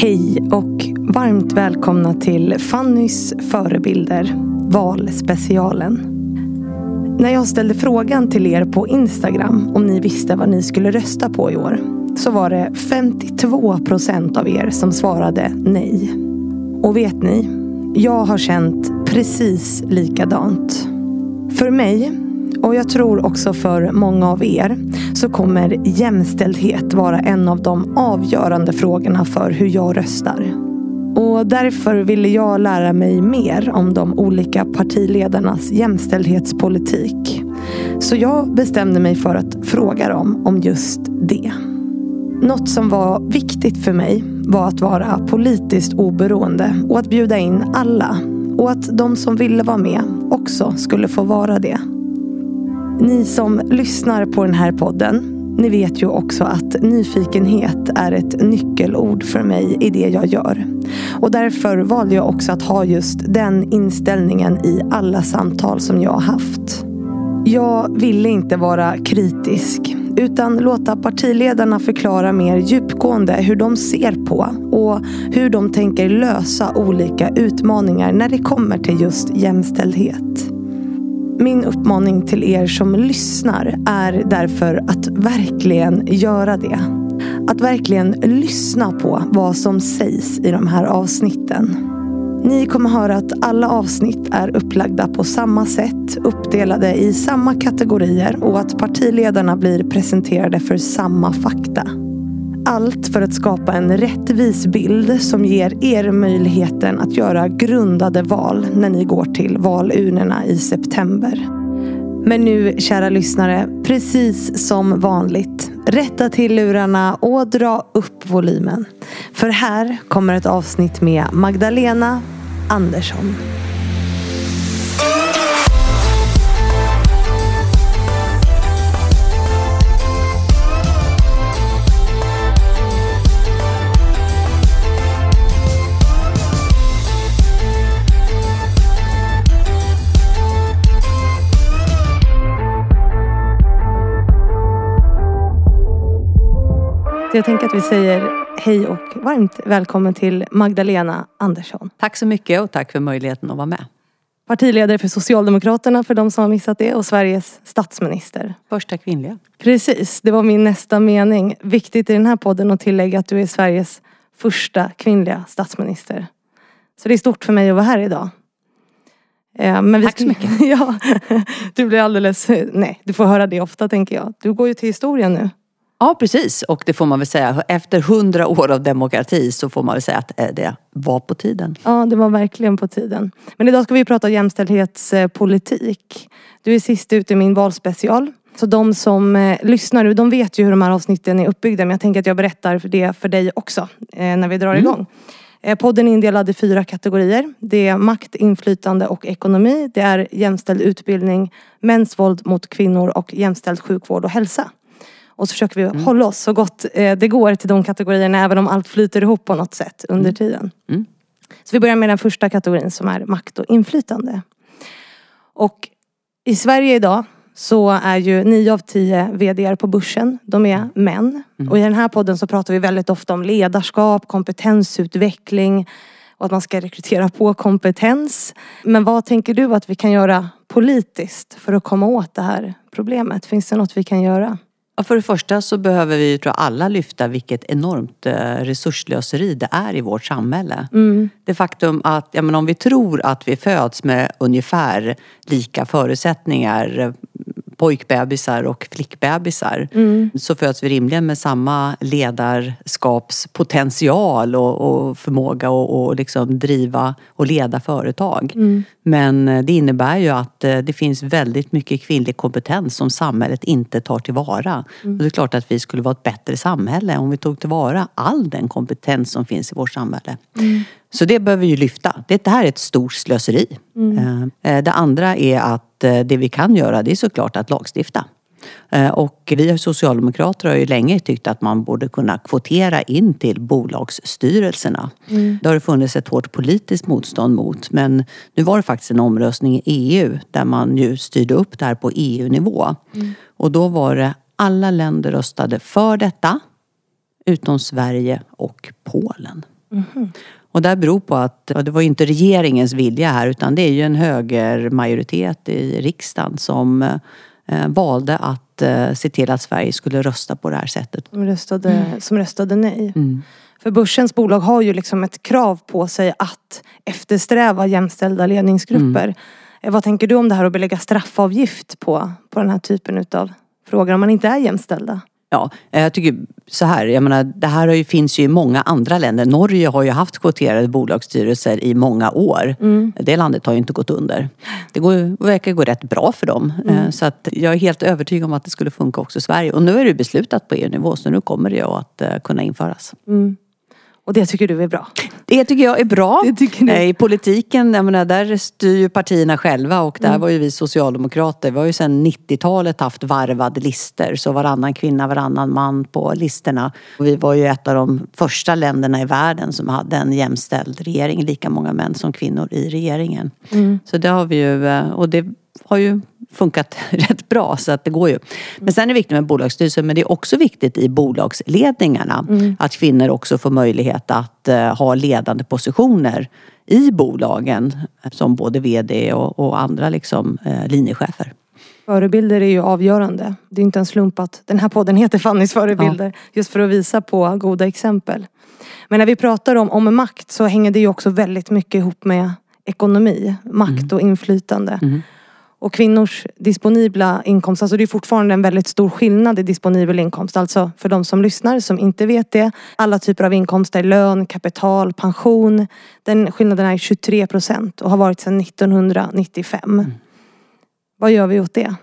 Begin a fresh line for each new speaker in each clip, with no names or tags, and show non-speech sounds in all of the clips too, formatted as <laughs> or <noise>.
Hej och varmt välkomna till Fannys förebilder, valspecialen. När jag ställde frågan till er på Instagram om ni visste vad ni skulle rösta på i år så var det 52 procent av er som svarade nej. Och vet ni? Jag har känt precis likadant. För mig, och jag tror också för många av er, så kommer jämställdhet vara en av de avgörande frågorna för hur jag röstar. Och därför ville jag lära mig mer om de olika partiledarnas jämställdhetspolitik. Så jag bestämde mig för att fråga dem om just det. Något som var viktigt för mig var att vara politiskt oberoende och att bjuda in alla. Och att de som ville vara med också skulle få vara det. Ni som lyssnar på den här podden, ni vet ju också att nyfikenhet är ett nyckelord för mig i det jag gör. Och därför valde jag också att ha just den inställningen i alla samtal som jag har haft. Jag ville inte vara kritisk utan låta partiledarna förklara mer djupgående hur de ser på och hur de tänker lösa olika utmaningar när det kommer till just jämställdhet. Min uppmaning till er som lyssnar är därför att verkligen göra det. Att verkligen lyssna på vad som sägs i de här avsnitten. Ni kommer höra att alla avsnitt är upplagda på samma sätt, uppdelade i samma kategorier och att partiledarna blir presenterade för samma fakta. Allt för att skapa en rättvis bild som ger er möjligheten att göra grundade val när ni går till valurnorna i september. Men nu, kära lyssnare, precis som vanligt. Rätta till lurarna och dra upp volymen. För här kommer ett avsnitt med Magdalena Andersson. Så jag tänker att vi säger hej och varmt välkommen till Magdalena Andersson.
Tack så mycket och tack för möjligheten att vara med.
Partiledare för Socialdemokraterna för de som har missat det och Sveriges statsminister.
Första kvinnliga.
Precis, det var min nästa mening. Viktigt i den här podden att tillägga att du är Sveriges första kvinnliga statsminister. Så det är stort för mig att vara här idag. Eh, Men vi
Tack så mycket. <laughs>
ja, <laughs> du blir alldeles... Nej, du får höra det ofta tänker jag. Du går ju till historien nu.
Ja precis och det får man väl säga. Efter hundra år av demokrati så får man väl säga att eh, det var på tiden.
Ja, det var verkligen på tiden. Men idag ska vi prata jämställdhetspolitik. Du är sist ut i min valspecial. Så de som eh, lyssnar nu, de vet ju hur de här avsnitten är uppbyggda. Men jag tänker att jag berättar det för dig också eh, när vi drar igång. Eh, podden är indelad i fyra kategorier. Det är makt, inflytande och ekonomi. Det är jämställd utbildning, mäns våld mot kvinnor och jämställd sjukvård och hälsa. Och så försöker vi hålla oss så gott eh, det går till de kategorierna även om allt flyter ihop på något sätt under tiden.
Mm.
Så vi börjar med den första kategorin som är makt och inflytande. Och i Sverige idag så är ju nio av tio VDR på börsen, de är män. Och i den här podden så pratar vi väldigt ofta om ledarskap, kompetensutveckling och att man ska rekrytera på kompetens. Men vad tänker du att vi kan göra politiskt för att komma åt det här problemet? Finns det något vi kan göra?
För det första så behöver vi tror jag, alla lyfta vilket enormt eh, resurslöseri det är i vårt samhälle. Det faktum att, ja, men om vi tror att vi föds med ungefär lika förutsättningar pojkbebisar och flickbebisar så föds vi rimligen med samma ledarskapspotential och, och förmåga att och liksom driva och leda företag. Men eh, det innebär ju att eh, det finns väldigt mycket kvinnlig kompetens som samhället inte tar tillvara. Och det är klart att vi skulle vara ett bättre samhälle om vi tog tillvara all den kompetens som finns i vårt samhälle. Så det behöver vi ju lyfta. Det här är ett stort slöseri. Eh, Det andra är att eh, det vi kan göra det är såklart att lagstifta. Och vi socialdemokrater har ju länge tyckt att man borde kunna kvotera in till bolagsstyrelserna. Det har det funnits ett hårt politiskt motstånd mot men nu var det faktiskt en omröstning i EU där man ju styrde upp det här på EU-nivå. Och då var det alla länder röstade för detta utom Sverige och Polen. Mm. Och det beror på att, det var ju inte regeringens vilja här utan det är ju en högermajoritet i riksdagen som eh, valde att eh, se till att Sverige skulle rösta på det här sättet.
Som röstade, mm. som röstade nej. Mm. För börsens bolag har ju liksom ett krav på sig att eftersträva jämställda ledningsgrupper. Mm. Vad tänker du om det här att belägga straffavgift på, på den här typen utav frågor om man inte är jämställda?
Ja, eh, jag tycker så här, jag menar, det här ju, finns ju i många andra länder. Norge har ju haft kvoterade bolagsstyrelser i många år. Mm. Det landet har ju inte gått under. Det går, verkar gå rätt bra för dem. Mm. Eh, så att jag är helt övertygad om att det skulle funka också i Sverige. Och nu är det beslutat på EU-nivå så nu kommer det att kunna införas. Mm.
Och det tycker du är bra?
Det tycker jag är bra. I politiken, jag menar, där styr ju partierna själva och där mm. var ju vi socialdemokrater, vi har ju sedan 90-talet haft varvade lister. Så varannan kvinna, varannan man på listorna. Och vi var ju ett av de första länderna i världen som hade en jämställd regering. Lika många män som kvinnor i regeringen. Mm. Så det har vi ju, eh, och det har ju funkat <laughs> rätt bra så att det går ju. Men sen är det viktigt med bolagsstyrelsen men det är också viktigt i bolagsledningarna mm. att kvinnor också får möjlighet att uh, ha ledande positioner i bolagen som både VD och, och andra liksom, uh, linjechefer.
Förebilder är ju avgörande. Det är inte en slump att den här podden heter Fannys förebilder. Ja. Just för att visa på goda exempel. Men när vi pratar om, om makt så hänger det ju också väldigt mycket ihop med ekonomi, makt mm. och inflytande. Mm. Och kvinnors disponibla inkomst, alltså det är fortfarande en väldigt stor skillnad i disponibel inkomst. Alltså för de som lyssnar som inte vet det. Alla typer av inkomster, lön, kapital, pension. Den skillnaden är 23 procent och har varit sedan 1995. Mm. Vad gör vi åt det?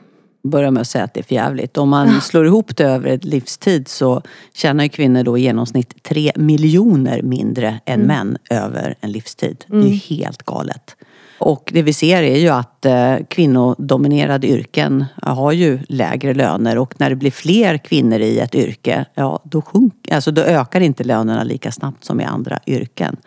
börja med att säga att det är förjävligt. Om man slår ihop det över ett livstid så tjänar kvinnor då i genomsnitt 3 miljoner mindre än mm. män över en livstid. Mm. Det är mm. helt galet. Och det vi ser är ju att eh, kvinnodominerade yrken eh, har ju lägre löner och när det blir fler kvinnor i ett yrke, ja då, sjunk, alltså då ökar inte lönerna lika snabbt som i andra yrken.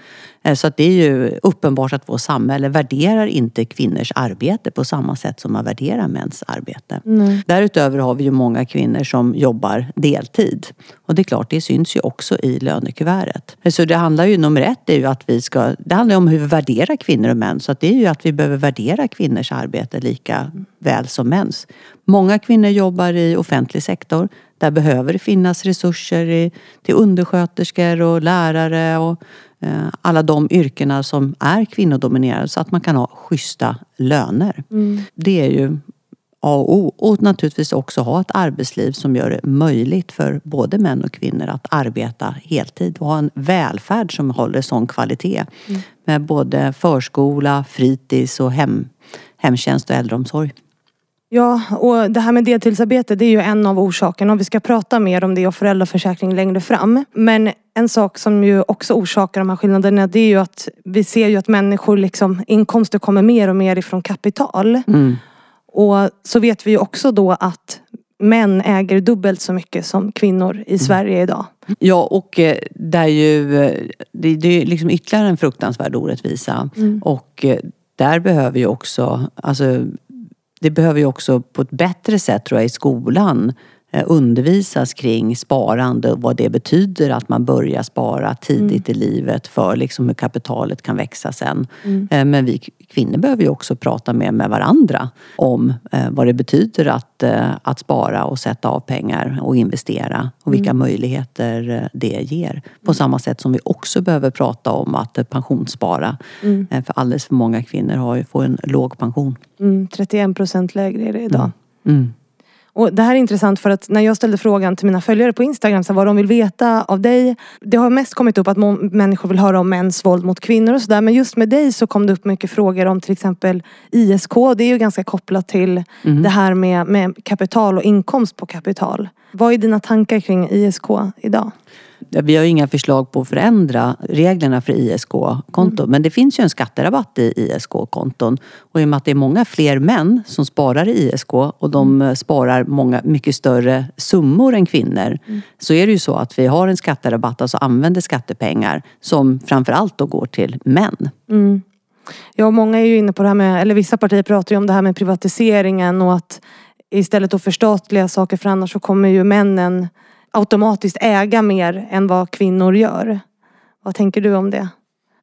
Eh, så att det är ju uppenbart att vårt samhälle värderar inte kvinnors arbete på samma sätt som man värderar mäns arbete. Mm. Därutöver har vi ju många kvinnor som jobbar deltid. Och det är klart, det syns ju också i lönekuvertet. Så det handlar ju, nummer ett är ju att vi ska, det handlar om hur vi värderar kvinnor och män. Så det är ju att vi behöver värdera kvinnors arbete lika väl som mäns. Många kvinnor jobbar i offentlig sektor. Där behöver det finnas resurser till undersköterskor och lärare och Eh, alla de yrkena som är kvinnodominerade så att man kan ha schyssta löner. Mm. Det är ju A och O. Och naturligtvis också ha ett arbetsliv som gör det möjligt för både män och kvinnor att arbeta heltid och ha en välfärd som håller sån kvalitet. Mm. Med både förskola, fritids och hem, hemtjänst och äldreomsorg.
Ja, och det här med deltidsarbete det är ju en av orsakerna och vi ska prata mer om det och föräldraförsäkring längre fram. Men en sak som ju också orsakar de här skillnaderna det är ju att vi ser ju att människor liksom, inkomster kommer mer och mer ifrån kapital. Mm. Och så vet vi ju också då att män äger dubbelt så mycket som kvinnor i mm. Sverige idag.
Ja och eh, det är ju eh, det, det är liksom ytterligare en fruktansvärd orättvisa. Mm. Och eh, där behöver ju också, alltså det behöver ju också på ett bättre sätt tror jag i skolan undervisas kring sparande och vad det betyder att man börjar spara tidigt mm. i livet för liksom hur kapitalet kan växa sen. Mm. Eh, men vi kvinnor behöver ju också prata mer med varandra om eh, vad det betyder att, att spara och sätta av pengar och investera och vilka mm. möjligheter det ger. På samma sätt som vi också behöver prata om att pensionsspara. Mm. För alldeles för många kvinnor har ju, får en låg pension.
31 mm, procent lägre är det idag. Mm. Och det här är intressant för att när jag ställde frågan till mina följare på Instagram så vad de vill veta av dig. Det har mest kommit upp att människor vill höra om mäns våld mot kvinnor och sådär. Men just med dig så kom det upp mycket frågor om till exempel ISK. Det är ju ganska kopplat till mm. det här med, med kapital och inkomst på kapital. Vad är dina tankar kring ISK idag?
Vi har inga förslag på att förändra reglerna för ISK-konton. Mm. Men det finns ju en skatterabatt i ISK-konton. Och i och med att det är många fler män som sparar i ISK och de mm. sparar många, mycket större summor än kvinnor. Mm. Så är det ju så att vi har en skatterabatt, alltså använder skattepengar som framförallt då går till män.
Mm. Ja, många är ju inne på det här med, eller vissa partier pratar ju om det här med privatiseringen och att istället att förstatliga saker för annars så kommer ju männen automatiskt äga mer än vad kvinnor gör. Vad tänker du om det?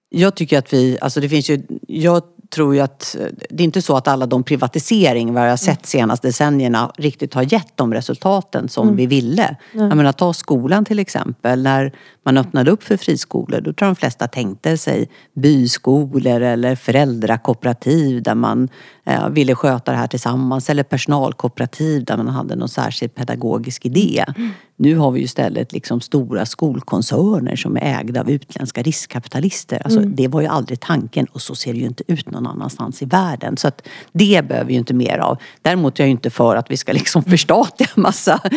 Jag tycker att vi, alltså det finns ju, jag tror ju att det är inte så att alla de privatiseringar vi har sett senaste decennierna riktigt har gett de resultaten som mm. vi ville. Mm. Jag menar, ta skolan till exempel. När man öppnade upp för friskolor då tror jag de flesta tänkte sig byskolor eller föräldrakooperativ där man eh, ville sköta det här tillsammans eller personalkooperativ där man hade någon särskild pedagogisk idé. Mm. Nu har vi ju istället liksom stora skolkoncerner som är ägda av utländska riskkapitalister. Alltså, mm. Det var ju aldrig tanken och så ser det ju inte ut någon annanstans i världen. Så att det behöver vi ju inte mer av. Däremot är jag ju inte för att vi ska liksom mm. förstatliga massa <laughs>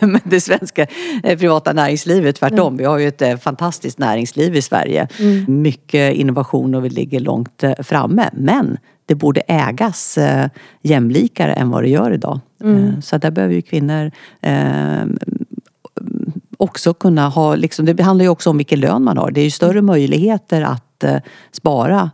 med det svenska eh, privata näringslivet. Tvärtom, mm. vi har ju ett eh, fantastiskt näringsliv i Sverige. Mm. Mycket innovation och vi ligger långt eh, framme. Men det borde ägas jämlikare än vad det gör idag. Mm. Så där behöver ju kvinnor också kunna ha, liksom, det handlar ju också om vilken lön man har. Det är ju större möjligheter att eh, spara eh,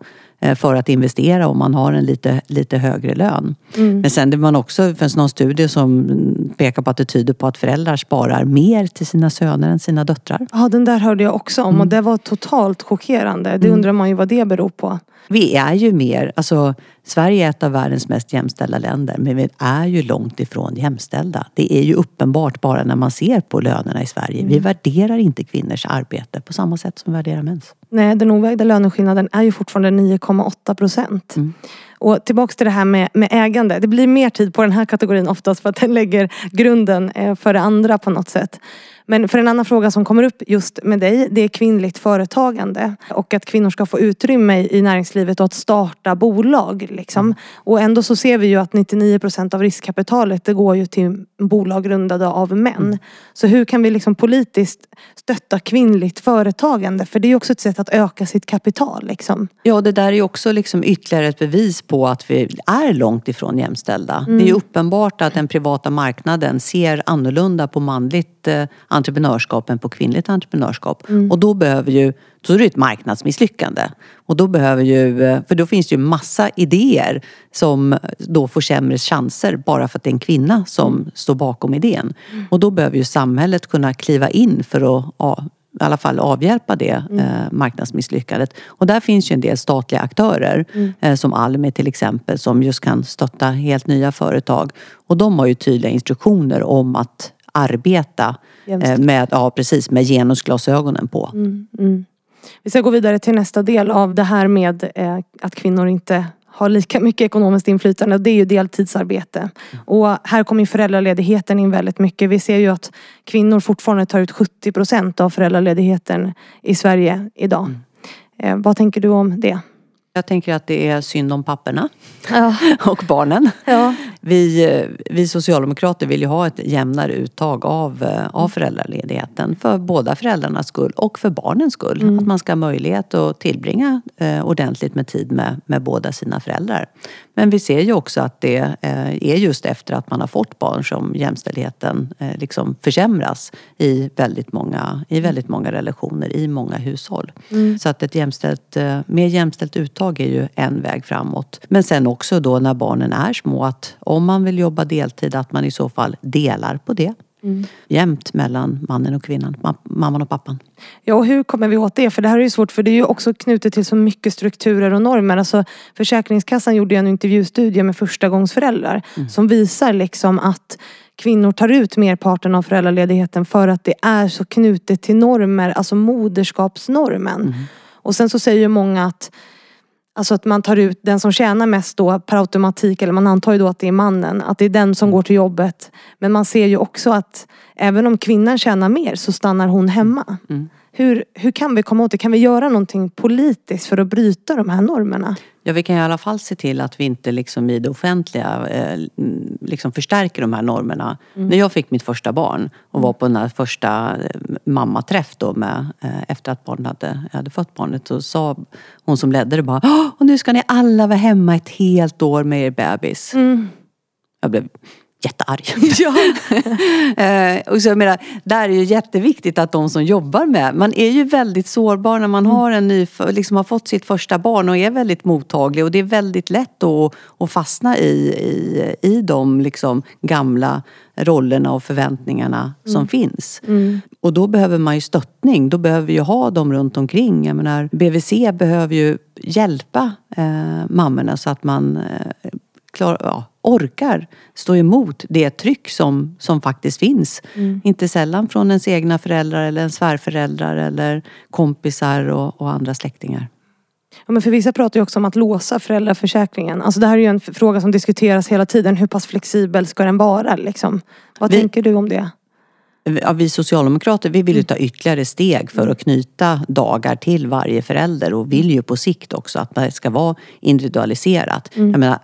för att investera om man har en lite, lite högre lön. Mm. Men sen det man också, det finns någon studie som pekar på att det tyder på att föräldrar sparar mer till sina söner än sina döttrar.
Ja, den där hörde jag också om mm. och det var totalt chockerande. Det mm. undrar man ju vad det beror på.
Vi är ju mer, alltså Sverige är ett av världens mest jämställda länder men vi är ju långt ifrån jämställda. Det är ju uppenbart bara när man ser på lönerna i Sverige. Mm. Vi värderar inte kvinnors arbete på samma sätt som vi värderar mäns.
Nej, den ovägda löneskillnaden är ju fortfarande 9,8 procent. Mm. Och tillbaks till det här med, med ägande. Det blir mer tid på den här kategorin oftast för att den lägger grunden eh, för det andra på något sätt. Men för en annan fråga som kommer upp just med dig, det är kvinnligt företagande. Och att kvinnor ska få utrymme i näringslivet och att starta bolag. Liksom. Och ändå så ser vi ju att 99 procent av riskkapitalet det går ju till bolag grundade av män. Mm. Så hur kan vi liksom politiskt stötta kvinnligt företagande? För det är ju också ett sätt att öka sitt kapital. Liksom.
Ja, det där är ju också liksom ytterligare ett bevis på att vi är långt ifrån jämställda. Mm. Det är ju uppenbart att den privata marknaden ser annorlunda på manligt eh, entreprenörskap än på kvinnligt entreprenörskap. Mm. Och då behöver ju, då är det ett marknadsmisslyckande. Och då behöver ju, eh, för då finns det ju massa idéer som då får sämre chanser bara för att det är en kvinna som mm. står bakom idén. Mm. Och då behöver ju samhället kunna kliva in för att ja, i alla fall avhjälpa det mm. eh, marknadsmisslyckandet. Och där finns ju en del statliga aktörer mm. eh, som Almi till exempel som just kan stötta helt nya företag. Och de har ju tydliga instruktioner om att arbeta eh, med, ja, precis, med genusglasögonen på. Mm, mm.
Vi ska gå vidare till nästa del av det här med eh, att kvinnor inte har lika mycket ekonomiskt inflytande. Det är ju deltidsarbete. Mm. Och här kommer föräldraledigheten in väldigt mycket. Vi ser ju att kvinnor fortfarande tar ut 70 procent av föräldraledigheten i Sverige idag. Mm. Eh, vad tänker du om det?
Jag tänker att det är synd om papporna ja. <laughs> och barnen. Ja. Vi, vi socialdemokrater vill ju ha ett jämnare uttag av, av föräldraledigheten för båda föräldrarnas skull och för barnens skull. Mm. Att man ska ha möjlighet att tillbringa eh, ordentligt med tid med, med båda sina föräldrar. Men vi ser ju också att det eh, är just efter att man har fått barn som jämställdheten eh, liksom försämras i väldigt många, i väldigt många relationer, i många hushåll. Mm. Så att ett jämställt, eh, mer jämställt uttag är ju en väg framåt. Men sen också då när barnen är små att om man vill jobba deltid att man i så fall delar på det. Mm. Jämnt mellan mannen och kvinnan, mamman och pappan.
Ja, och hur kommer vi åt det? För det här är ju svårt för det är ju också knutet till så mycket strukturer och normer. Alltså, Försäkringskassan gjorde en intervjustudie med förstagångsföräldrar mm. som visar liksom att kvinnor tar ut merparten av föräldraledigheten för att det är så knutet till normer, alltså moderskapsnormen. Mm. Och sen så säger ju många att Alltså att man tar ut den som tjänar mest då per automatik, eller man antar ju då att det är mannen, att det är den som mm. går till jobbet. Men man ser ju också att även om kvinnan tjänar mer så stannar hon hemma. Mm. Hur, hur kan vi komma åt det? Kan vi göra någonting politiskt för att bryta de här normerna?
Ja, vi kan i alla fall se till att vi inte liksom i det offentliga eh, liksom förstärker de här normerna. Mm. När jag fick mitt första barn och var på den här första eh, mammaträff då med, eh, efter att barnet hade, jag hade fött barnet så sa hon som ledde det bara och nu ska ni alla vara hemma ett helt år med er bebis. Mm. Jag blev jättearg. <laughs> Ja. Eh, och så jag menar, där är ju jätteviktigt att de som jobbar med, man är ju väldigt sårbar när man mm. har, en ny, liksom har fått sitt första barn och är väldigt mottaglig och det är väldigt lätt att, att fastna i, i, i de liksom gamla rollerna och förväntningarna mm. som finns. Mm. Och då behöver man ju stöttning, då behöver vi ju ha dem runt omkring. Jag menar, BVC behöver ju hjälpa eh, mammorna så att man eh, klar, ja, orkar stå emot det tryck som, som faktiskt finns. Mm. Inte sällan från ens egna föräldrar eller ens svärföräldrar eller kompisar och, och andra släktingar.
Ja, men för vissa pratar ju också om att låsa föräldraförsäkringen. Alltså det här är ju en fråga som diskuteras hela tiden. Hur pass flexibel ska den vara? Liksom? Vad vi, tänker du om det?
Ja, vi socialdemokrater vi vill ju ta ytterligare steg för att knyta dagar till varje förälder och vill ju på sikt också att det ska vara individualiserat. Mm. Jag menar,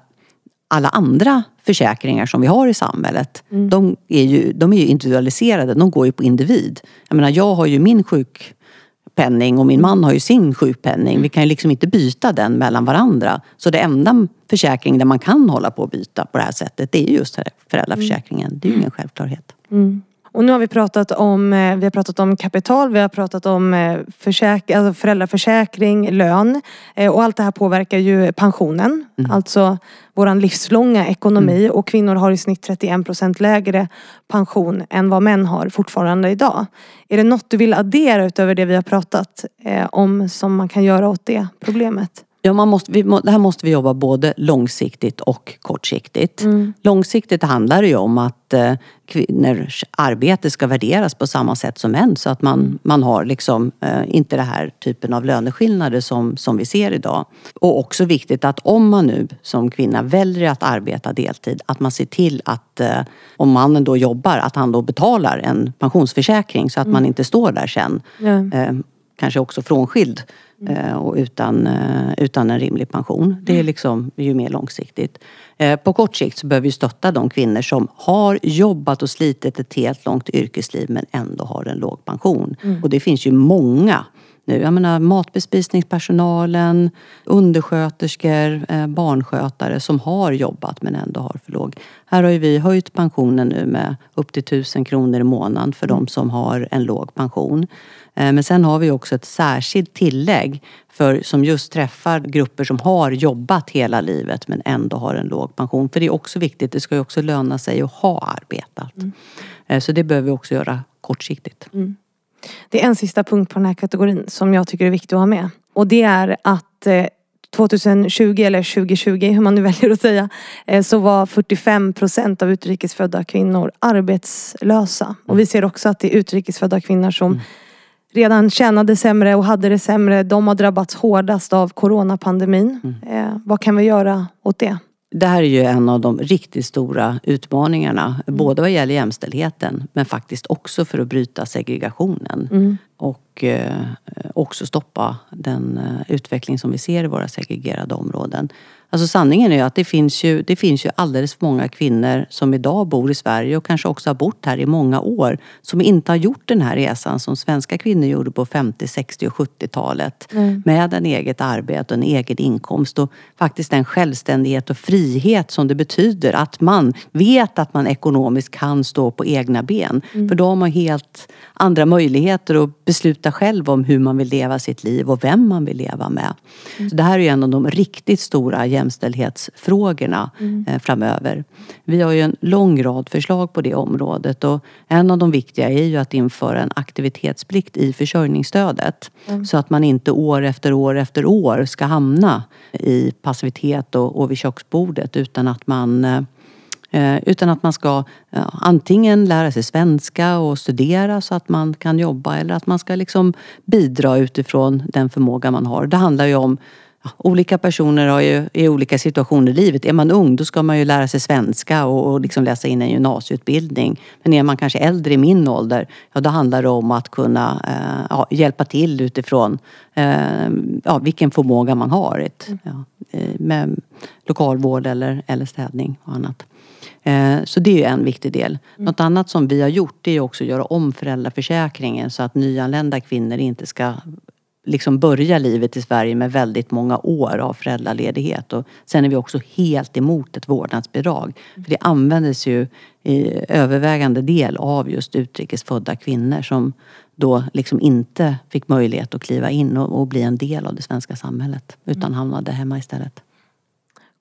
alla andra försäkringar som vi har i samhället, mm. de, är ju, de är ju individualiserade. De går ju på individ. Jag menar, jag har ju min sjukpenning och min man har ju sin sjukpenning. Vi kan ju liksom inte byta den mellan varandra. Så det enda försäkring där man kan hålla på att byta på det här sättet, det är just föräldraförsäkringen. Det är ju ingen självklarhet. Mm.
Och nu har vi pratat om, eh, vi har pratat om kapital, vi har pratat om eh, försäk, alltså föräldraförsäkring, lön. Eh, och allt det här påverkar ju pensionen. Mm. Alltså våran livslånga ekonomi. Mm. Och kvinnor har i snitt 31 procent lägre pension än vad män har fortfarande idag. Är det något du vill addera utöver det vi har pratat om som man kan göra åt det problemet?
Ja, man måste, vi, det här måste vi jobba både långsiktigt och kortsiktigt. Mm. Långsiktigt handlar det ju om att eh, kvinnors arbete ska värderas på samma sätt som män så att man, man har liksom, eh, inte den här typen av löneskillnader som, som vi ser idag. Och också viktigt att om man nu som kvinna väljer att arbeta deltid att man ser till att eh, om mannen då jobbar att han då betalar en pensionsförsäkring så att mm. man inte står där sen. Eh, kanske också frånskild Mm. och utan, eh, utan en rimlig pension. Det är mm. liksom ju mer långsiktigt. Eh, på kort sikt så behöver vi stötta de kvinnor som har jobbat och slitit ett helt långt yrkesliv men ändå har en låg pension. Mm. Och det finns ju många nu. Jag menar matbespisningspersonalen, undersköterskor, barnskötare som har jobbat men ändå har för låg. Här har ju vi höjt pensionen nu med upp till tusen kronor i månaden för de som har en låg pension. Eh, men sen har vi också ett särskilt tillägg för, som just träffar grupper som har jobbat hela livet men ändå har en låg pension. För det är också viktigt, det ska ju också löna sig att ha arbetat. Mm. Eh, så det behöver vi också göra kortsiktigt. Mm.
Det är en sista punkt på den här kategorin som jag tycker är viktig att ha med. Och det är att 2020 eh, eller 2020, hur man nu <laughs> väljer att säga, så var 45 procent av utrikesfödda kvinnor arbetslösa. Och vi ser också att det är utrikesfödda kvinnor som mm redan tjänade sämre och hade det sämre. De har drabbats hårdast av coronapandemin. Mm. Eh, vad kan vi göra åt det?
Det här är ju en av de riktigt stora utmaningarna. Mm. Både vad gäller jämställdheten men faktiskt också för att bryta segregationen. Mm. Och eh, också stoppa den eh, utveckling som vi ser i våra segregerade områden. Alltså sanningen är ju att det finns ju, det finns ju alldeles för många kvinnor som idag bor i Sverige och kanske också har bott här i många år som inte har gjort den här resan som svenska kvinnor gjorde på 50, 60 och 70-talet. Mm. Med en eget arbete och en egen inkomst och faktiskt den självständighet och frihet som det betyder att man vet att man ekonomiskt kan stå på egna ben. Mm. För då har man helt andra möjligheter att besluta själv om hur man vill leva sitt liv och vem man vill leva med. Mm. Så det här är en av de riktigt stora jämställdhetsfrågorna mm. Eh, framöver. Vi har ju en lång rad förslag på det området och en av de viktiga är ju att införa en aktivitetsplikt i försörjningsstödet. Mm. Så att man inte år efter år efter år ska hamna i passivitet och, och vid köksbordet utan att man eh, utan att man ska antingen lära sig svenska och studera så att man kan jobba eller att man ska liksom bidra utifrån den förmåga man har. Det handlar ju om Olika personer har ju i olika situationer i livet. Är man ung då ska man ju lära sig svenska och, och liksom läsa in en gymnasieutbildning. Men är man kanske äldre i min ålder, ja då handlar det om att kunna eh, ja, hjälpa till utifrån eh, ja, vilken förmåga man har. Ett, ja, eh, med lokalvård eller, eller städning och annat. Eh, så det är en viktig del. Mm. Något annat som vi har gjort är också att göra om föräldraförsäkringen så att nyanlända kvinnor inte ska liksom börja livet i Sverige med väldigt många år av föräldraledighet. Och sen är vi också helt emot ett vårdnadsbidrag. För det användes ju i övervägande del av just utrikesfödda kvinnor som då liksom inte fick möjlighet att kliva in och, och bli en del av det svenska samhället. Utan hamnade hemma istället.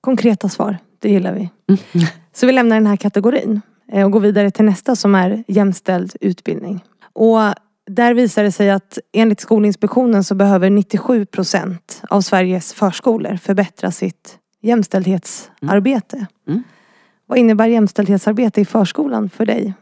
Konkreta svar, det gillar vi. <laughs> Så vi lämnar den här kategorin eh, och går vidare till nästa som är jämställd utbildning. Och där visar det sig att enligt Skolinspektionen så behöver 97 procent av Sveriges förskolor förbättra sitt jämställdhetsarbete. Mm. Mm. Vad innebär jämställdhetsarbete i förskolan för dig?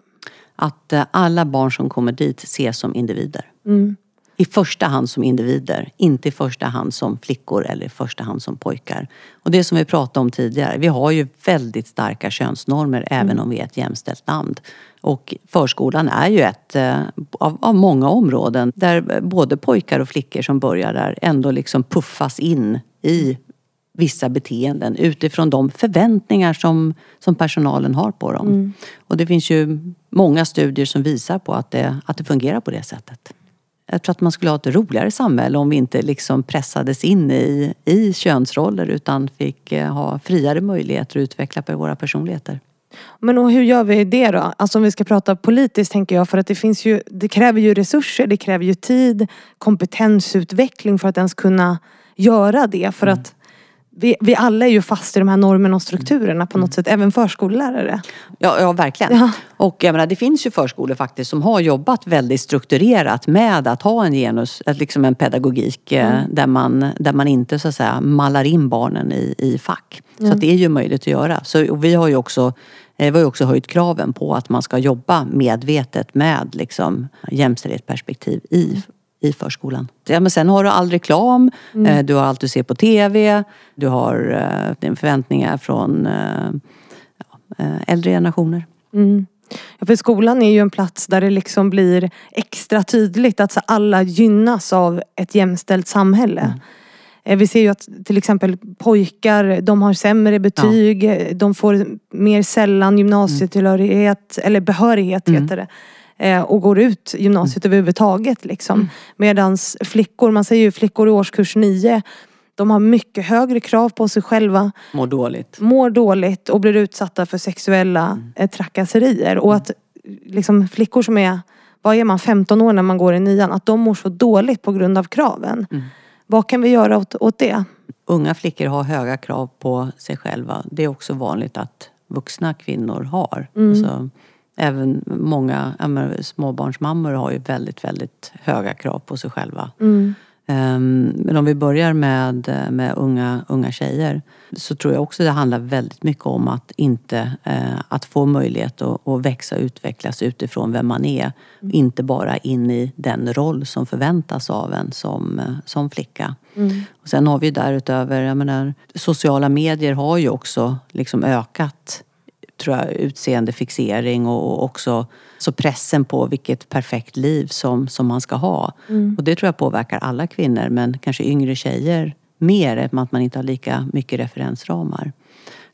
Att eh, alla barn som kommer dit ses som individer. Mm. I första hand som individer, inte i första hand som flickor eller i första hand som pojkar. Och det som vi pratade om tidigare, vi har ju väldigt starka könsnormer även mm. om vi är ett jämställt land. Och förskolan är ju ett eh, av, av, många områden där både pojkar och flickor som börjar där ändå liksom puffas in i vissa beteenden utifrån de förväntningar som, som personalen har på dem. Mm. Och det finns ju många studier som visar på att det, att det fungerar på det sättet. Jag tror att man skulle ha ett roligare samhälle om vi inte liksom pressades in i, i könsroller utan fick eh, ha friare möjligheter att utveckla på våra personligheter.
Men och hur gör vi det då? Alltså om vi ska prata politiskt tänker jag för att det finns ju, det kräver ju resurser, det kräver ju tid, kompetensutveckling för att ens kunna göra det. För mm. att vi, vi alla är ju fast i de här normerna och strukturerna på något sätt, även förskollärare.
Ja, ja verkligen. Ja. Och jag menar, det finns ju förskolor faktiskt som har jobbat väldigt strukturerat med att ha en genus, liksom en pedagogik eh, mm. där, man, där man inte så att säga mallar in barnen i, i fack. Mm. Så att det är ju möjligt att göra. Så, och vi har ju också vi har också höjt kraven på att man ska jobba medvetet med liksom, jämställdhetsperspektiv i i förskolan. Ja, men sen har du all reklam, mm. Eh, du har allt du ser på TV, du har eh, förväntningar från eh, äldre generationer.
Mm. Ja, för skolan är ju en plats där det liksom blir extra tydligt att alla gynnas av ett jämställt samhälle. Mm. Vi ser ju att till exempel pojkar, de har sämre betyg, ja. de får mer sällan gymnasietillhörighet, eller behörighet mm. heter det eh, och går ut gymnasiet mm. överhuvudtaget. Liksom. Mm. Medan flickor, man säger ju flickor i årskurs 9 de har mycket högre krav på sig själva.
Mår dåligt.
Mår dåligt och blir utsatta för sexuella mm. Eh, trakasserier. Och att liksom, flickor som är, vad är man, 15 år när man går i nian, att de mår så dåligt på grund av kraven. Mm. Vad kan vi göra åt, åt det?
Unga flickor har höga krav på sig själva. Det är också vanligt att vuxna kvinnor har. Mm. Alltså, även många menar, småbarnsmammor har ju väldigt, väldigt höga krav på sig själva. Mm. Um, men om vi börjar med, med unga, unga tjejer så tror jag också det handlar väldigt mycket om att inte uh, att få möjlighet att, att växa och utvecklas utifrån vem man är. Mm. Inte bara in i den roll som förväntas av en som, som flicka. Mm. Och sen har vi därutöver, jag menar, sociala medier har ju också liksom ökat tror jag, utseendefixering och också så pressen på vilket perfekt liv som, som man ska ha. Mm. Och det tror jag påverkar alla kvinnor men kanske yngre tjejer mer eftersom att man inte har lika mycket referensramar.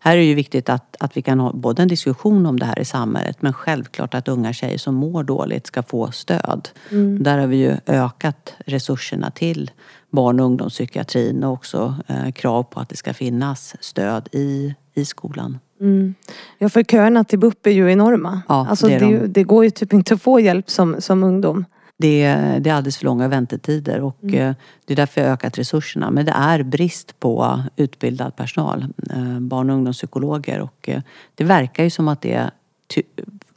Här är det ju viktigt att, att vi kan ha både en diskussion om det här i samhället men självklart att unga tjejer som mår dåligt ska få stöd. Mm. Där har vi ju ökat resurserna till barn och ungdomspsykiatrin och också eh, krav på att det ska finnas stöd i, i skolan.
Mm. Ja för köerna till BUP är ju enorma. Ja, alltså, det, det, det, går ju typ inte att få hjälp som, som ungdom.
Det, det är alldeles för långa väntetider och mm. Eh, det är därför jag har ökat resurserna. Men det är brist på utbildad personal, eh, barn och ungdomspsykologer och eh, det verkar ju som att det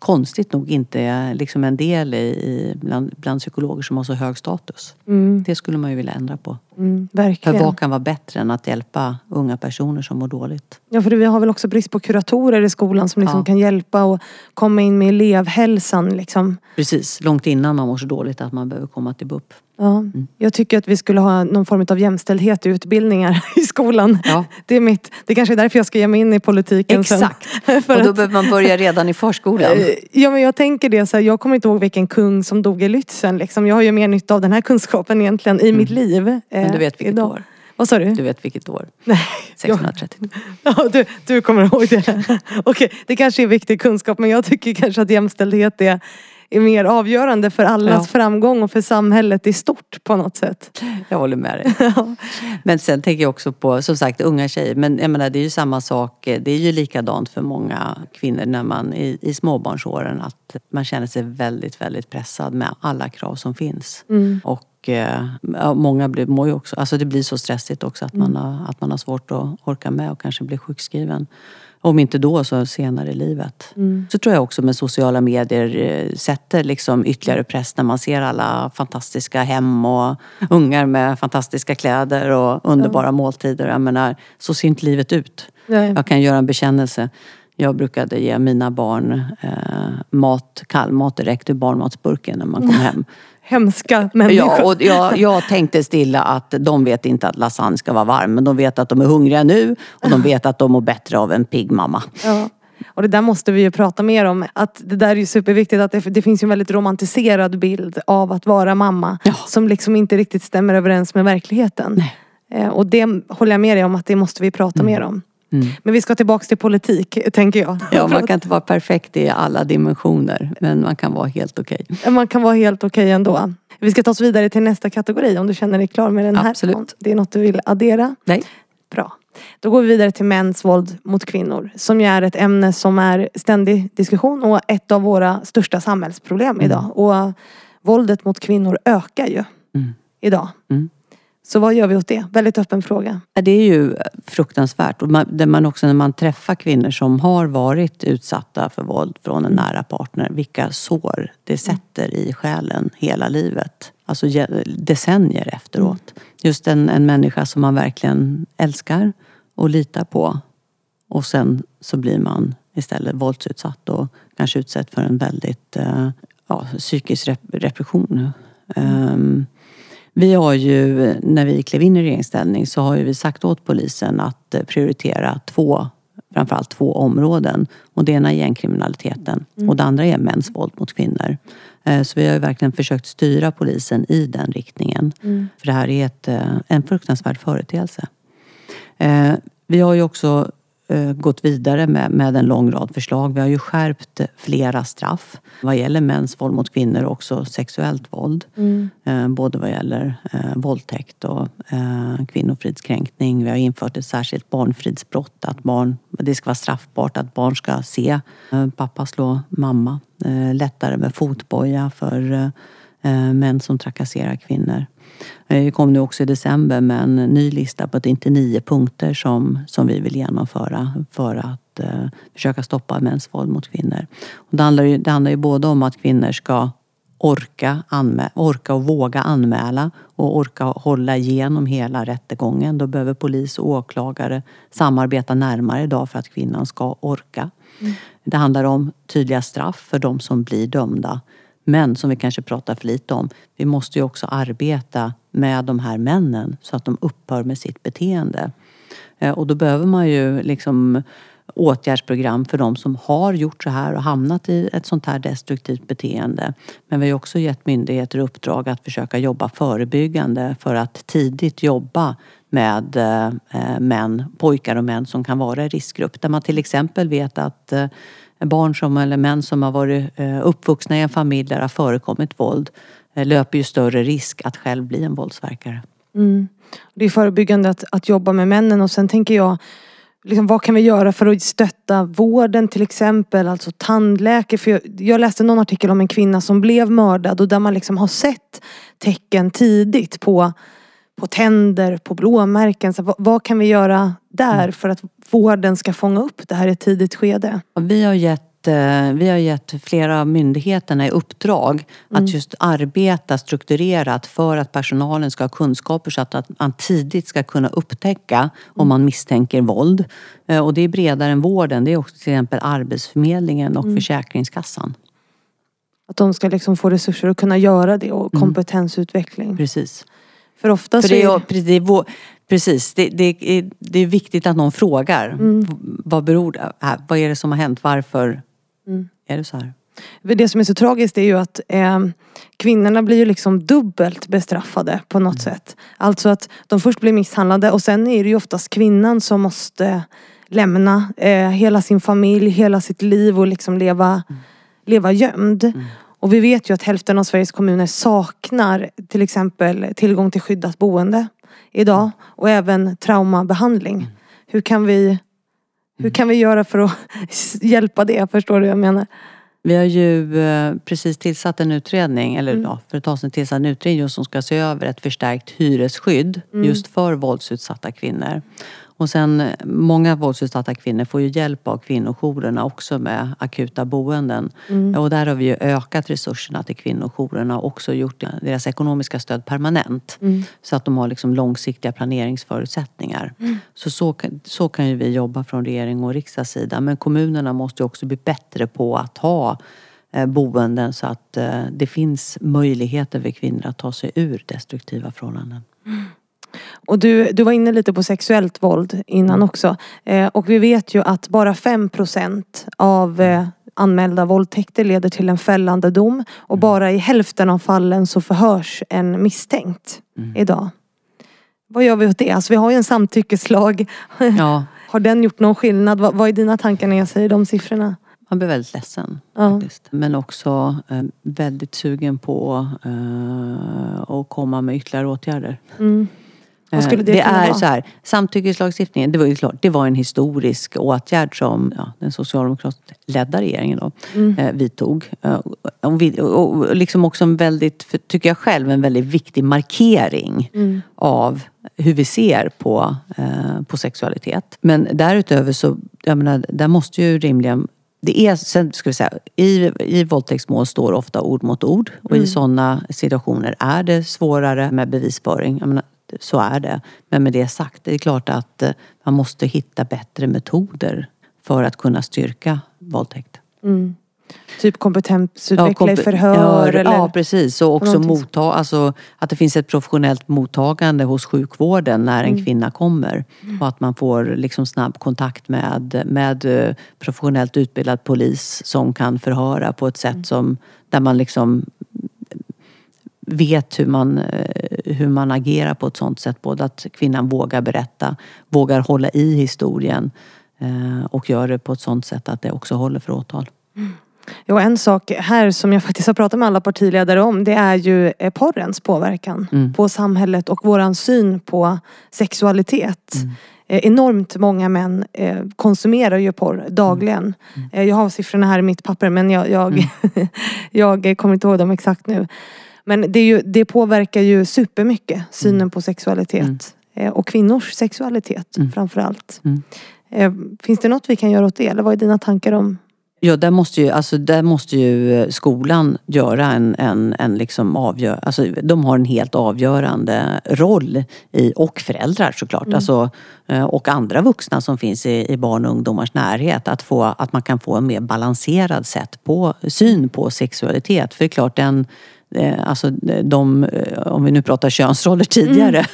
konstigt nog inte är liksom en del i, bland, bland psykologer som har så hög status. Mm. Det skulle man ju vilja ändra på. Mm, verkligen. För vad kan vara bättre än att hjälpa unga personer som mår dåligt?
Ja, för vi har väl också brist på kuratorer i skolan som liksom ja. kan hjälpa och komma in med elevhälsan. Liksom.
Precis, långt innan man mår så dåligt att man behöver komma till BUP.
Ja, mm. Jag tycker att vi skulle ha någon form av jämställdhet i utbildningar <laughs> i skolan. Ja. Det, är mitt, det kanske är därför jag ska ge mig in i politiken
Exakt, <laughs> sen. och då att, behöver man börja redan i förskolan. Eh,
ja men jag tänker det, så här, jag kommer inte ihåg vilken kung som dog i Lützen. Liksom. Jag har ju mer nytta av den här <laughs> kunskapen egentligen i mm. mitt liv.
Men du eh, vet vilket idag. år?
Vad sa du?
Du vet vilket år? Nej. 1630.
Ja, du, du kommer ihåg det. Okej, det kanske är viktig kunskap men jag tycker kanske att jämställdhet är är mer avgörande för allas
Ja.
framgång och för samhället i stort på något sätt.
Jag håller med dig. <laughs> Men sen tänker jag också på, som sagt, unga tjejer. Men jag menar, det är ju samma sak. Det är ju likadant för många kvinnor när man i, i småbarnsåren. Att man känner sig väldigt, väldigt pressad med alla krav som finns. Och eh, många blir, mår ju också, alltså det blir så stressigt också att, man har, att man har svårt att orka med och kanske blir sjukskriven. Om inte då så senare i livet. Så tror jag också med sociala medier eh, sätter liksom ytterligare press när man ser alla fantastiska hem och ungar med fantastiska kläder och underbara måltider. Jag menar, så ser inte livet ut.
Nej.
Jag kan göra en bekännelse. Jag brukade ge mina barn eh, mat, kallmat direkt ur barnmatsburken när man kom hem.
Hemska människor.
Ja, och jag, jag tänkte stilla att de vet inte att lasagne ska vara varm, men de vet att de är hungriga nu och de vet att de mår bättre av en pigg mamma.
Ja. Och det där måste vi ju prata mer om. Att det där är ju superviktigt. Att det, det finns ju en väldigt romantiserad bild av att vara mamma.
Ja.
Som liksom inte riktigt stämmer överens med verkligheten. Eh, och det håller jag med dig om att det måste vi prata mer om. Men vi ska tillbaka till politik, tänker jag.
Ja, man kan inte vara perfekt i alla dimensioner, men man kan vara helt okej.
Man kan vara helt okej ändå. Vi ska ta oss vidare till nästa kategori om du känner dig klar med den här.
Absolut.
Det är något du vill addera?
Nej.
Bra. Då går vi vidare till mäns våld mot kvinnor. Som ju är ett ämne som är ständig diskussion och ett av våra största samhällsproblem idag. Och våldet mot kvinnor ökar ju idag.
Mm.
Så vad gör vi åt det? Väldigt öppen fråga.
Det är ju fruktansvärt. Och man, man också när man träffar kvinnor som har varit utsatta för våld från en nära partner, vilka sår det sätter i själen hela livet. Alltså decennier efteråt. Just en, en människa som man verkligen älskar och litar på. Och sen så blir man istället våldsutsatt och kanske utsatt för en väldigt eh, ja, psykisk rep- repression. Ehm, vi har ju, när vi klev in i regeringsställning så har ju vi sagt åt polisen att prioritera två, framförallt två områden. Och det ena är gängkriminaliteten och det andra är mäns våld mot kvinnor. Eh, Så vi har ju verkligen försökt styra polisen i den riktningen. För det här är ett, eh, en fruktansvärd företeelse. Eh, Vi har ju också gått vidare med, med en lång rad förslag. Vi har ju skärpt flera straff vad gäller mäns våld mot kvinnor och också sexuellt våld. Eh, Både vad gäller eh, våldtäkt och eh, kvinnofridskränkning. Vi har infört ett särskilt barnfridsbrott. Att barn, det ska vara straffbart att barn ska se eh, pappa slå mamma. Eh, Lättare med fotboja för eh, eh, män som trakasserar kvinnor. Eh, Vi kom nu också i december med en ny lista på 99 punkter som, som vi vill genomföra för att eh, försöka stoppa mäns våld mot kvinnor. Och det, handlar ju, det handlar ju både om att kvinnor ska orka, anmä- orka och våga anmäla och orka hålla igenom hela rättegången. Då behöver polis och åklagare samarbeta närmare idag för att kvinnan ska orka. Det handlar om tydliga straff för de som blir dömda. Men som vi kanske pratar för lite om, vi måste ju också arbeta med de här männen så att de upphör med sitt beteende. Eh, och då behöver man ju liksom åtgärdsprogram för de som har gjort så här och hamnat i ett sånt här destruktivt beteende. Men vi har också gett myndigheter uppdrag att försöka jobba förebyggande för att tidigt jobba med eh, eh, män, pojkar och män som kan vara i riskgrupp. Där man till exempel vet att barn som, eller män som har varit eh, uppvuxna i en familj där det har förekommit våld eh, löper ju större risk att själv bli en våldsverkare. Mm.
Det är förebyggande att, att jobba med männen och sen tänker jag Liksom, vad kan vi göra för att stötta vården till exempel, alltså tandläkare. För jag, jag läste någon artikel om en kvinna som blev mördad och där man liksom har sett tecken tidigt på, på tänder, på blåmärken. Så vad, vad kan vi göra där för att vården ska fånga upp det här i ett tidigt skede?
Vi har gett, eh, vi har gett flera av myndigheterna i uppdrag att just arbeta strukturerat för att personalen ska ha kunskaper så att, man tidigt ska kunna upptäcka om man misstänker våld. Eh, Och det är bredare än vården. Det är också till exempel Arbetsförmedlingen och Försäkringskassan.
Att de ska liksom få resurser att kunna göra det och kompetensutveckling.
Precis.
För ofta
För
så
det
är
det är, vår- precis det, det, är, det är viktigt att någon frågar. Vad beror det? Vad är det som har hänt? Varför är det så här?
Det som är så tragiskt är ju att eh, kvinnorna blir ju liksom dubbelt bestraffade på något sätt. Alltså att de först blir misshandlade och sen är det ju oftast kvinnan som måste lämna eh, hela sin familj, hela sitt liv och liksom leva, leva gömd. Och vi vet ju att hälften av Sveriges kommuner saknar till exempel tillgång till skyddat boende idag och även traumabehandling. Hur kan vi, hur kan vi göra för att <laughs> hjälpa det? Förstår du vad jag menar?
Vi har ju eh, precis tillsatt en utredning, eller mm. ja, för ett tag sedan tillsatt en utredning som ska se över ett förstärkt hyresskydd mm. just för våldsutsatta kvinnor. Och sen många våldsutsatta kvinnor får ju hjälp av kvinnojourerna också med akuta boenden. Mm. Och där har vi ju ökat resurserna till kvinnojourerna och också gjort deras ekonomiska stöd permanent. Mm. Så att de har liksom långsiktiga planeringsförutsättningar. Mm. Så, så, så kan ju vi jobba från regering och riksdagssida. Men kommunerna måste ju också bli bättre på att ha eh, boenden så att eh, det finns möjligheter för kvinnor att ta sig ur destruktiva förhållanden. Mm.
Och du, du var inne lite på sexuellt våld innan mm. också. Eh, och vi vet ju att bara 5% av eh, anmälda våldtäkter leder till en fällande dom. Och mm. bara i hälften av fallen så förhörs en misstänkt mm. idag. Vad gör vi åt det? Alltså vi har ju en samtyckeslag. <laughs> Ja. har den gjort någon skillnad? Vad, vad är dina tankar när jag säger de siffrorna?
Man blir väldigt ledsen. Ja. Faktiskt. Men också eh, väldigt sugen på eh, att komma med ytterligare åtgärder. Mm. Skulle det, det är vara? så här, samtyckeslagstiftningen, det var ju klart, det var en historisk åtgärd som ja, den socialdemokratiskt ledda regeringen då, mm. eh, vidtog. Eh, och, och, och, liksom också en väldigt, tycker jag själv, en väldigt viktig markering mm. av hur vi ser på, eh, på sexualitet. Men därutöver så, jag menar, där måste ju rimligen det är, sen ska vi säga, i, i våldtäktsmål står ofta ord mot ord och mm. i sådana situationer är det svårare med bevisföring. Menar, så är det. Men med det sagt, det är klart att eh, man måste hitta bättre metoder för att kunna styrka våldtäkt. Mm.
Typ kompetensutveckla ja, komp i förhör?
Ja,
eller?
ja precis. Och också motta, alltså, att det finns ett professionellt mottagande hos sjukvården när en mm. kvinna kommer. Mm. Och att man får liksom snabb kontakt med, med eh, professionellt utbildad polis som kan förhöra på ett sätt mm. som, där man liksom vet hur man, eh, hur man agerar på ett sånt sätt. Både att kvinnan vågar berätta, vågar hålla i historien eh, och gör det på ett sånt sätt att det också håller för åtal. Mm.
Ja, en sak här som jag faktiskt har pratat med alla partiledare om det är ju eh, porrens påverkan mm. på samhället och våran syn på sexualitet. Mm. enormt många män konsumerar ju porr dagligen. Mm. jag har siffrorna här i mitt papper men jag, jag, mm. <laughs> jag kommer inte ihåg dem exakt nu. Men det, ju, det påverkar ju supermycket synen mm. på sexualitet. Mm. Eh, och kvinnors sexualitet mm. framförallt. Mm. Eh, finns det något vi kan göra åt det? Eller vad är dina tankar om
Ja, där måste ju, alltså, där måste ju eh, skolan göra en, en, en liksom avgör, alltså, de har en helt avgörande roll i, och föräldrar såklart. Mm. Alltså, och andra vuxna som finns i, i barn och ungdomars närhet. Att, få, att man kan få en mer balanserad sätt på, syn på sexualitet. För det är klart, den, alltså de, eh, om vi nu pratar könsroller <laughs> tidigare, mm.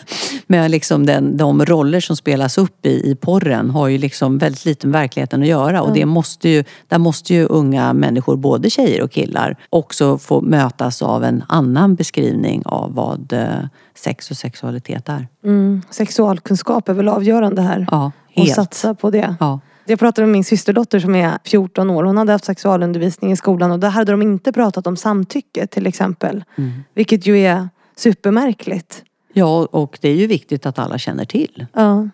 men liksom den, de roller som spelas upp i, i porren har ju liksom väldigt lite med verkligheten att göra. Och det måste ju, där måste ju unga människor, både tjejer och killar, också få mötas av en annan beskrivning av vad eh, sex och sexualitet är.
Mm. Sexualkunskap är väl avgörande här?
Ja, helt.
Och satsa på det.
Ja.
Jag pratade med min systerdotter som är 14 år. Hon hade haft sexualundervisning i skolan och där hade de inte pratat om samtycke till exempel. Mm. Vilket ju är supermärkligt.
Ja, och det är ju viktigt att alla känner till.
Ja.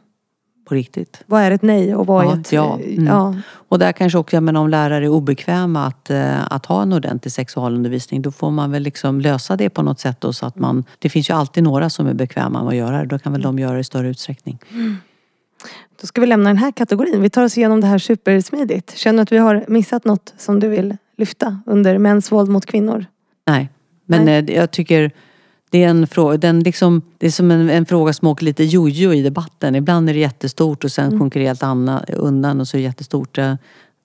På riktigt.
Vad är ett nej och vad
ja,
är ett...
Ja. Mm. ja. Och där kanske också, jag menar, om lärare är obekväma att, eh, att ha en ordentlig sexualundervisning då får man väl liksom lösa det på något sätt då, så att man... Det finns ju alltid några som är bekväma med att göra det. Då kan väl de göra det i större utsträckning. Mm.
Då ska vi lämna den här kategorin. Vi tar oss igenom det här supersmidigt. Känner du att vi har missat något som du vill lyfta under mäns våld mot kvinnor?
Nej, men Nej. Eh, jag tycker det är, en fråga, den liksom, det är som en, en, fråga som åker lite jojo i debatten. Ibland är det jättestort och sen mm. sjunker det helt anna, undan och så är det jättestort. Jag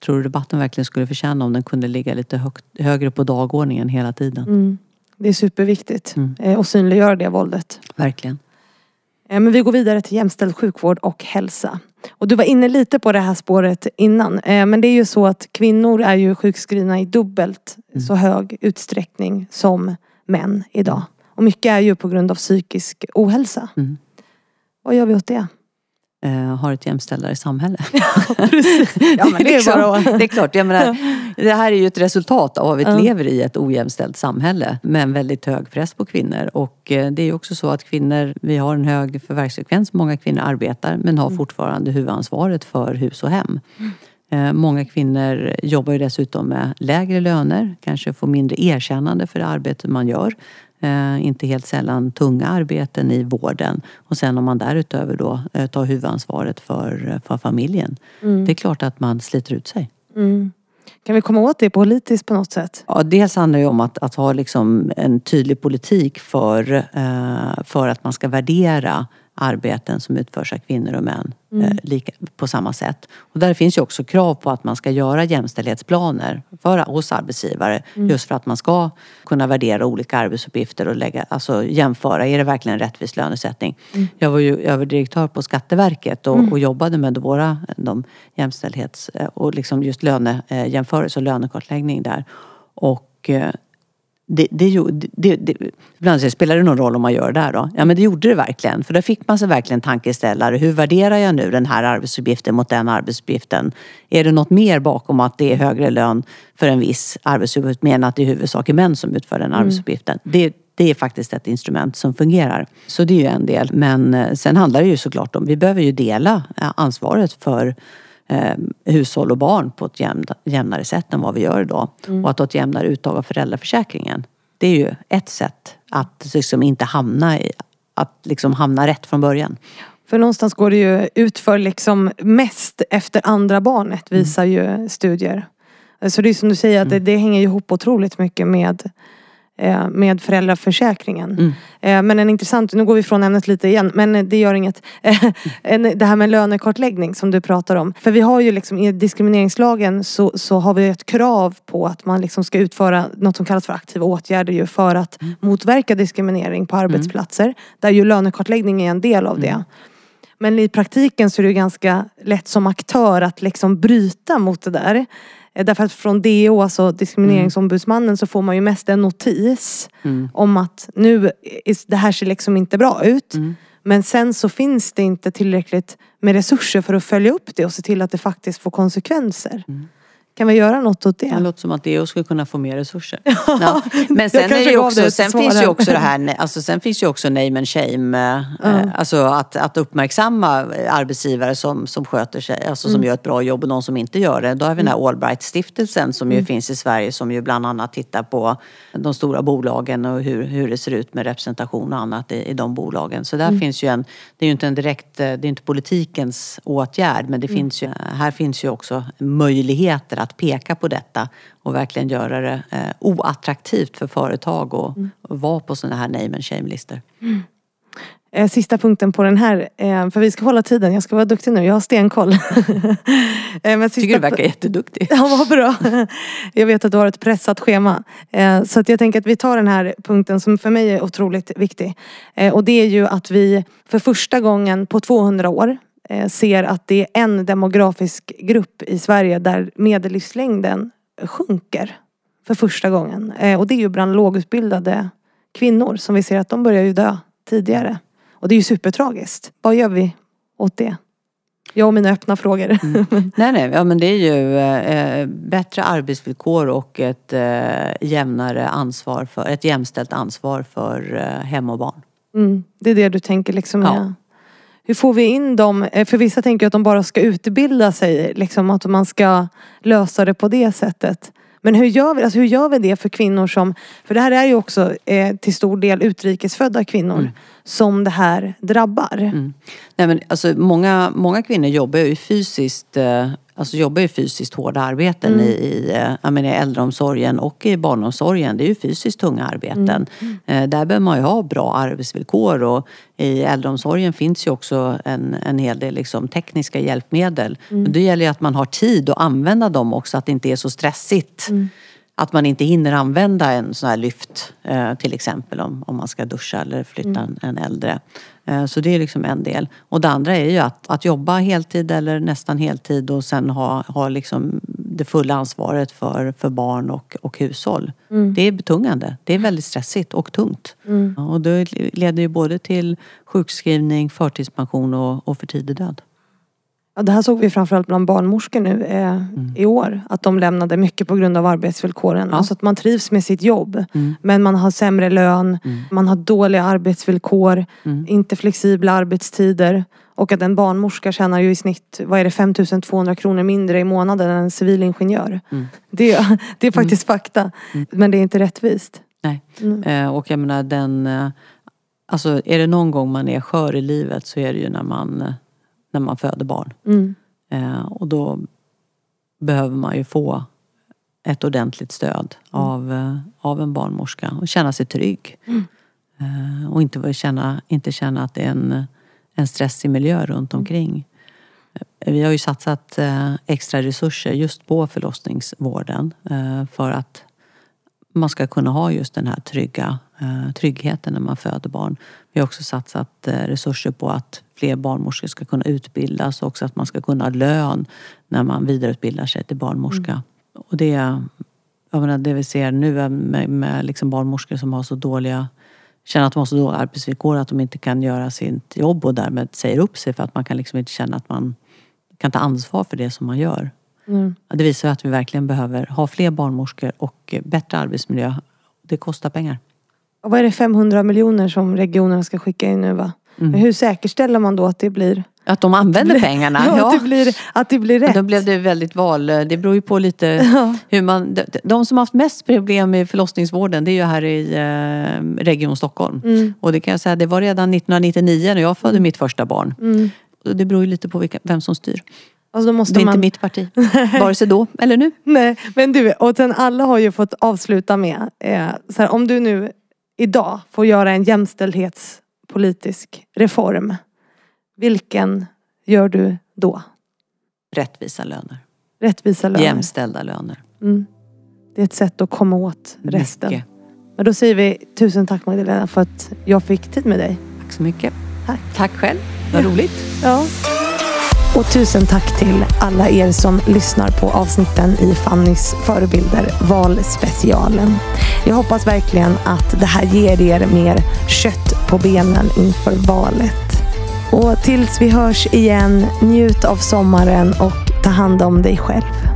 tror du debatten verkligen skulle förtjäna om den kunde ligga lite högt, högre på dagordningen hela tiden.
Mm. Det är superviktigt. Mm. Eh, och synliggöra det våldet.
Verkligen.
Eh, men vi går vidare till jämställd sjukvård och hälsa. Och du var inne lite på det här spåret innan. Eh, men det är ju så att kvinnor är ju sjukskrivna i dubbelt mm. så hög utsträckning som män idag. Och mycket är ju på grund av psykisk ohälsa. Mm. Vad gör vi åt det?
Eh, har ett jämställdare samhälle. <laughs>
Precis. Ja, men <laughs> det, är
liksom,
bara...
det är klart, jag menar, det här är ju ett resultat av att vi lever i ett ojämställt samhälle med en väldigt hög press på kvinnor. Och eh, det är ju också så att kvinnor, vi har en hög förvärvsfrekvens, många kvinnor arbetar men har fortfarande huvudansvaret för hus och hem. Eh, Många kvinnor jobbar ju dessutom med lägre löner, kanske får mindre erkännande för det arbete man gör. Eh, inte helt sällan tunga arbeten i vården. Och sen om man därutöver då eh, tar huvudansvaret för, för familjen. Det är klart att man sliter ut sig.
Kan vi komma åt det politiskt på något sätt?
Ja, dels handlar det om att, att ha liksom en tydlig politik för, eh, för att man ska värdera arbeten som utförs av kvinnor och män eh, lika, på samma sätt. Och där finns ju också krav på att man ska göra jämställdhetsplaner för, hos arbetsgivare just för att man ska kunna värdera olika arbetsuppgifter och lägga, alltså jämföra, är det verkligen en rättvis lönesättning? Jag var ju överdirektör på Skatteverket och, och jobbade med våra de jämställdhets och liksom just lönejämförelse och lönekartläggning där. Och eh, det, det, det, det, ibland säger spelar det någon roll om man gör det där då? Ja men det gjorde det verkligen. För där fick man sig verkligen tankeställare. Hur värderar jag nu den här arbetsuppgiften mot den arbetsuppgiften? Är det något mer bakom att det är högre lön för en viss arbetsuppgift mer än att det i huvudsak är män som utför den arbetsuppgiften? Det, det är faktiskt ett instrument som fungerar. Så det är ju en del. Men eh, sen handlar det ju såklart om, vi behöver ju dela eh, ansvaret för eh, hushåll och barn på ett jämn, jämnare sätt än vad vi gör idag. Och att ha ett jämnare uttag av föräldraförsäkringen. Det är ju ett sätt att liksom inte hamna i, att liksom hamna rätt från början.
För någonstans går det ju ut för liksom mest efter andra barnet visar ju studier. Så det är som du säger att det, det hänger ihop otroligt mycket med med föräldraförsäkringen. Eh, Men en intressant, nu går vi från ämnet lite igen, men det gör inget. <laughs> Eh, Det här med lönekartläggning som du pratar om. För vi har ju liksom i diskrimineringslagen så, så har vi ett krav på att man liksom ska utföra något som kallas för aktiva åtgärder ju för att motverka diskriminering på arbetsplatser. Där ju lönekartläggning är en del av det. Men i praktiken så är det ganska lätt som aktör att liksom bryta mot det där. Eh, Därför att från DO, alltså diskrimineringsombudsmannen, så får man ju mest en notis om att nu, det här ser liksom inte bra ut. Men sen så finns det inte tillräckligt med resurser för att följa upp det och se till att det faktiskt får konsekvenser. Kan vi göra något åt
Det
det?
låter som att DO skulle kunna få mer resurser. <laughs> Ja. Men sen, är ju också, sen finns ju också det här, alltså sen finns ju också name and shame. eh, Alltså att, att uppmärksamma arbetsgivare som, som sköter sig, alltså som gör ett bra jobb och någon som inte gör det. Då har vi den här Allbright-stiftelsen som ju finns i Sverige som ju bland annat tittar på de stora bolagen och hur, hur det ser ut med representation och annat i, i de bolagen. Så där finns ju en, det är ju inte en direkt, eh, det är inte politikens åtgärd men det finns ju, här finns ju också möjligheter att peka på detta och verkligen göra det eh, oattraktivt för företag att att vara på sådana här name and shame-listor.
Eh, Sista punkten på den här, eh, för vi ska hålla tiden, jag ska vara duktig nu, jag har stenkoll. <laughs> Eh, Men
Tycker
sista
du verkar jätteduktig.
Ja, vad bra. <laughs> Jag vet att du har ett pressat schema. Så att jag tänker att vi tar den här punkten som för mig är otroligt viktig. Och det är ju att vi för första gången på 200 år ser att det är en demografisk grupp i Sverige där medellivslängden sjunker. För första gången. Eh, Och det är ju bland lågutbildade kvinnor som vi ser att de börjar ju dö tidigare. Och det är ju supertragiskt. Vad gör vi åt det? Jag och mina öppna frågor. <laughs>
Nej, nej, ja, men det är ju eh, bättre arbetsvillkor och ett eh, jämnare ansvar för, ett jämställt ansvar för eh, hem och barn.
Mm, det är det du tänker liksom.
Ja.
Hur får vi in dem? Eh, För vissa tänker att de bara ska utbilda sig, liksom att man ska lösa det på det sättet. Men hur gör vi, alltså hur gör vi det för kvinnor som, för det här är ju också eh, till stor del utrikesfödda kvinnor som det här drabbar.
Nej, men alltså, många, många kvinnor jobbar ju fysiskt eh, Alltså jobbar ju fysiskt hårda arbeten i, i, eh, jag menar, äldreomsorgen och i barnomsorgen. Det är ju fysiskt tunga arbeten. Eh, där behöver man ju ha bra arbetsvillkor och i äldreomsorgen finns ju också en, en hel del liksom, tekniska hjälpmedel. Men det gäller ju att man har tid att använda dem också, att det inte är så stressigt. Att man inte hinner använda en sån här lyft eh, till exempel om, om man ska duscha eller flytta en, en äldre. Eh, så det är liksom en del. Och det andra är ju att, att jobba heltid eller nästan heltid och sen ha, ha liksom det fulla ansvaret för, för barn och, och hushåll. Det är betungande. Det är väldigt stressigt och tungt. Ja, Och det leder ju både till sjukskrivning, förtidspension och, och för tidig död.
Ja, det här såg vi framförallt bland barnmorskor nu eh, mm. i år. Att de lämnade mycket på grund av arbetsvillkoren. Ja. Alltså att man trivs med sitt jobb. Mm. Men man har sämre lön. Mm. Man har dåliga arbetsvillkor. Mm. Inte flexibla arbetstider. Och att en barnmorska tjänar ju i snitt, vad är det, 5200 kronor mindre i månaden än en civilingenjör. Mm. Det, <laughs> det är faktiskt mm. fakta. Men det är inte rättvist.
Nej. Eh, och jag menar den... Eh, alltså är det någon gång man är skör i livet så är det ju när man eh, när man föder barn. Mm. Eh, och då behöver man ju få ett ordentligt stöd mm. av, eh, av en barnmorska och känna sig trygg. Mm. Eh, och inte känna, inte känna att det är en, en stressig miljö runt mm. omkring. Vi har ju satsat eh, extra resurser just på förlossningsvården eh, för att man ska kunna ha just den här trygga, eh, tryggheten när man föder barn. Vi har också satsat eh, resurser på att fler barnmorskor ska kunna utbildas och också att man ska kunna ha lön när man vidareutbildar sig till barnmorska. Mm. Och det, jag menar, det vi ser nu med, med liksom barnmorskor som har så dåliga känner att de har så dåliga arbetsvillkor att de inte kan göra sitt jobb och därmed säger upp sig för att man kan liksom inte känna att man kan ta ansvar för det som man gör. Mm. Det visar att vi verkligen behöver ha fler barnmorskor och bättre arbetsmiljö. Det kostar pengar.
Och vad är det 500 miljoner som regionerna ska skicka in nu va? Mm. Hur säkerställer man då att det blir
att de använder <laughs> pengarna?
Ja, ja. Att, det blir, att det blir rätt.
Då blev det väldigt val... Det beror ju på lite <laughs> ja. hur man... De, de som har haft mest problem med förlossningsvården det är ju här i eh, Region Stockholm. Mm. Och det kan jag säga, det var redan 1999 när jag födde mm. mitt första barn. Mm. Det beror ju lite på vilka, vem som styr. Alltså det är man... inte mitt parti. <laughs> Vare sig då eller nu.
Nej, men du, och sen alla har ju fått avsluta med, eh, så här, om du nu idag får göra en jämställdhetspolitisk reform. Vilken gör du då?
Rättvisa löner.
Rättvisa löner.
Jämställda löner.
Mm. Det är ett sätt att komma åt resten. Mycket. Men då säger vi tusen tack Magdalena för att jag fick tid med dig.
Tack så mycket. Tack. Tack själv. Vad roligt.
Ja. Och tusen tack till alla er som lyssnar på avsnitten i Fannys förebilder valspecialen. Jag hoppas verkligen att det här ger er mer kött på benen inför valet. Och tills vi hörs igen, njut av sommaren och ta hand om dig själv.